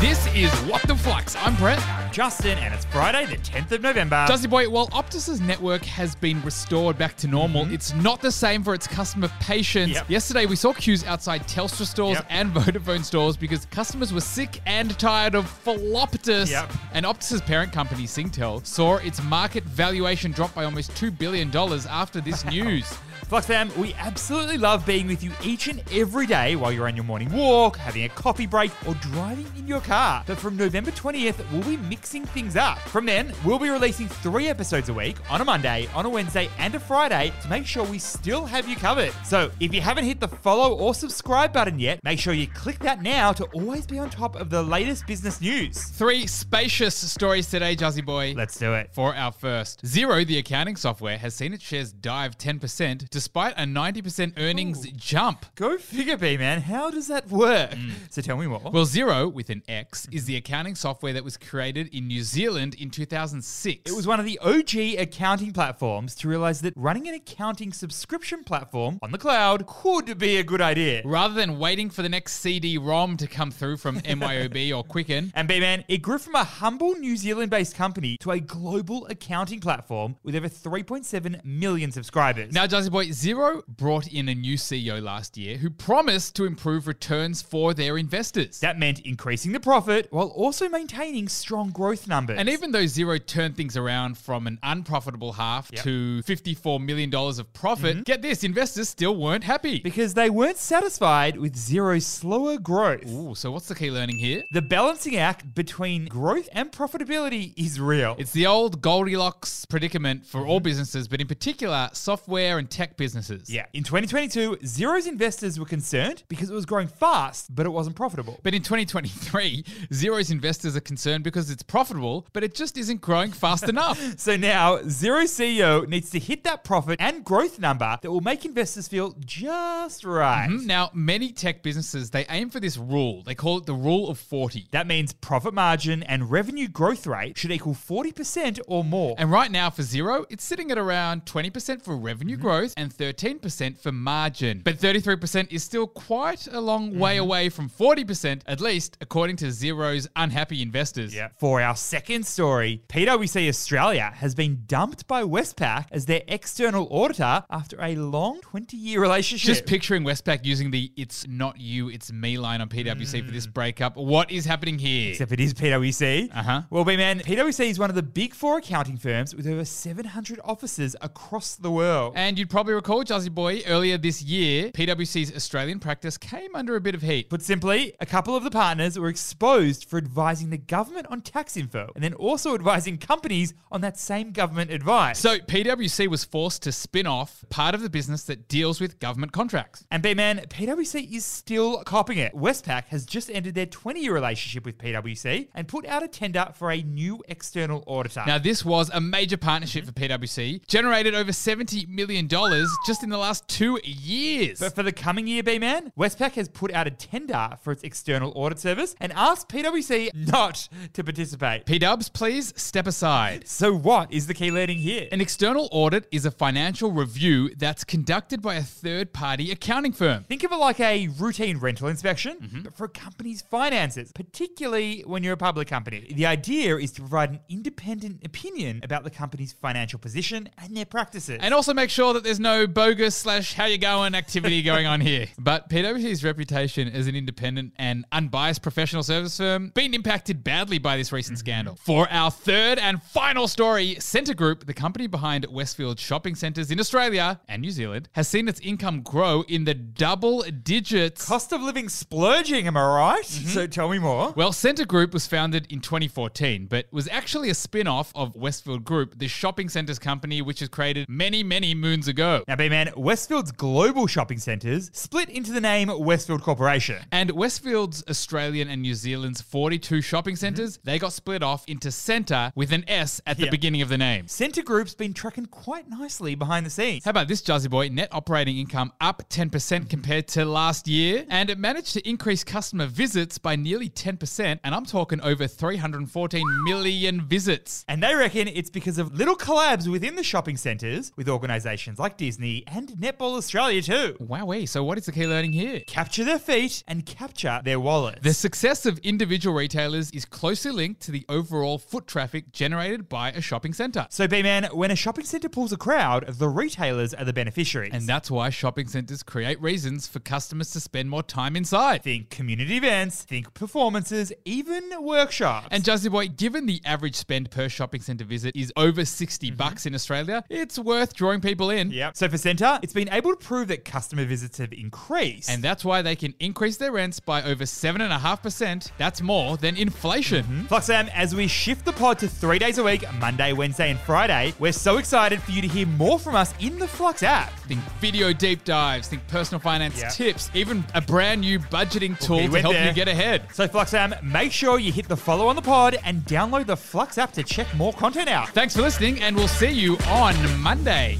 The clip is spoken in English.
This is What the Flux. I'm Brett. I'm Justin, and it's Friday, the 10th of November. Dusty Boy, while Optus's network has been restored back to normal, it's not the same for its customer patience. Mm-hmm. Yep. Yesterday, we saw queues outside Telstra stores Yep. and Vodafone stores because customers were sick and tired of Philoptus. Yep. And Optus's parent company, Singtel, saw its market valuation drop by almost $2 billion after this news. Flux fam, we absolutely love being with you each and every day while you're on your morning walk, having a coffee break, or driving in your car. But from November 20th, we'll be mixing things up. From then, we'll be releasing three episodes a week on a Monday, on a Wednesday, and a Friday to make sure we still have you covered. So if you haven't hit the follow or subscribe button yet, make sure you click that now to always be on top of the latest business news. Three spacious stories today, Jazzy Boy. Let's do it. For our first, Xero, the accounting software, has seen its shares dive 10% despite a 90% earnings jump. Go figure, B man. How does that work? Mm. So tell me more. Well, Xero, with an X, is mm-hmm. the accounting software that was created in New Zealand in 2006. It was one of the OG accounting platforms to realize that running an accounting subscription platform on the cloud could be a good idea. Rather than waiting for the next CD-ROM to come through from MYOB or Quicken, And B-Man, it grew from a humble New Zealand-based company to a global accounting platform with over 3.7 million subscribers. Now, Jazzy Boy, Xero brought in a new CEO last year who promised to improve returns for their investors. that meant increasing the profit while also maintaining strong growth numbers. And even though Xero turned things around from an unprofitable half Yep. to $54 million of profit, mm-hmm. get this, investors still weren't happy. because they weren't satisfied with Xero's slower growth. Ooh, so what's the key learning here? The balancing act between growth and profitability is real. It's the old Goldilocks predicament for all businesses, but in particular, software and tech businesses. Yeah. In 2022, Xero's investors were concerned because it was growing fast, but it wasn't profitable. But in 2023, Xero's investors are concerned because it's profitable, but it just isn't growing fast enough. So now, Xero CEO needs to hit that profit and growth number that will make investors feel just right. Mhm. Now, many tech businesses, they aim for this rule. They call it the rule of 40. That means profit margin and revenue growth rate should equal 40% or more. And right now for Xero, it's sitting at around 20% for revenue growth and 13% for margin. But 33% is still quite a long way away from 40%, at least according to Xero's unhappy investors. Yeah. For our second story, PwC Australia has been dumped by Westpac as their external auditor after a long 20 year relationship. Just picturing Westpac using the it's not you, it's me line on PwC for this breakup. What is happening here? Except it is PwC. Uh-huh. Well, B man, PwC is one of the big four accounting firms with over 700 offices across the world. And you'd probably recall, Jazzy Boy, earlier this year, PwC's Australian practice came under a bit of heat. Put simply, a couple of the partners were exposed for advising the government on tax info and then also advising companies on that same government advice. So PwC was forced to spin off part of the business that deals with government contracts. and B man, PwC is still copying it. Westpac has just ended their 20 year relationship with PwC and put out a tender for a new external auditor. Now, this was a major partnership for PwC, generated over $70 million just in the last two years. But for the coming year, B man, Westpac has put out a tender for its external audit service and asked PwC not to participate. P Dubs, please step aside. So, what is the key learning here? An external audit is a financial review that's conducted by a third party accounting firm. Think of it like a routine rental inspection, Mm-hmm. but for a company's finances, particularly when you're a public company. The idea is to provide an independent opinion about the company's financial position and their practices. And also make sure that there's no bogus slash how you going activity going on here. But PwC's reputation as an independent and unbiased professional service firm been impacted badly by this recent scandal. For our third and final story, Scentre Group, the company behind Westfield shopping centres in Australia and New Zealand, has seen its income grow in the double digits. Cost of living splurging, am I right? Mm-hmm. So tell me more. Well, Scentre Group was founded in 2014, but was actually a spin off of Westfield Group, the shopping centres company which was created many, many moons ago. Now, B-Man, Westfield's global shopping centres split into the name Westfield Corporation. And Westfield's Australian and New Zealand's 42 shopping mm-hmm. centres, they got split off into Scentre with an S at the Yeah. beginning of the name. Scentre Group's been tracking quite nicely behind the scenes. How about this, Jazzy Boy? Net operating income up 10% compared to last year, and it managed to increase customer visits by nearly 10%, and I'm talking over 314 million visits. And they reckon it's because of little collabs within the shopping centres with organisations like Disney Disney, and Netball Australia too. Wowee. So, what is the key learning here? Capture their feet and capture their wallets. The success of individual retailers is closely linked to the overall foot traffic generated by a shopping centre. so, B-Man, when a shopping centre pulls a crowd, the retailers are the beneficiaries. And that's why shopping centres create reasons for customers to spend more time inside. think community events, think performances, even workshops. And Jazzy Boy, given the average spend per shopping centre visit is over 60 mm-hmm. bucks in Australia, it's worth drawing people in. Yep. So for Scentre, it's been able to prove that customer visits have increased. And that's why they can increase their rents by over 7.5%. That's more than inflation. Mm-hmm. Fluxam, as we shift the pod to three days a week, Monday, Wednesday, and Friday, we're so excited for you to hear more from us in the Flux app. Think video deep dives, think personal finance Yeah. tips, even a brand new budgeting tool we to help there. you get ahead. So Fluxam, make sure you hit the follow on the pod and download the Flux app to check more content out. Thanks for listening, and we'll see you on Monday.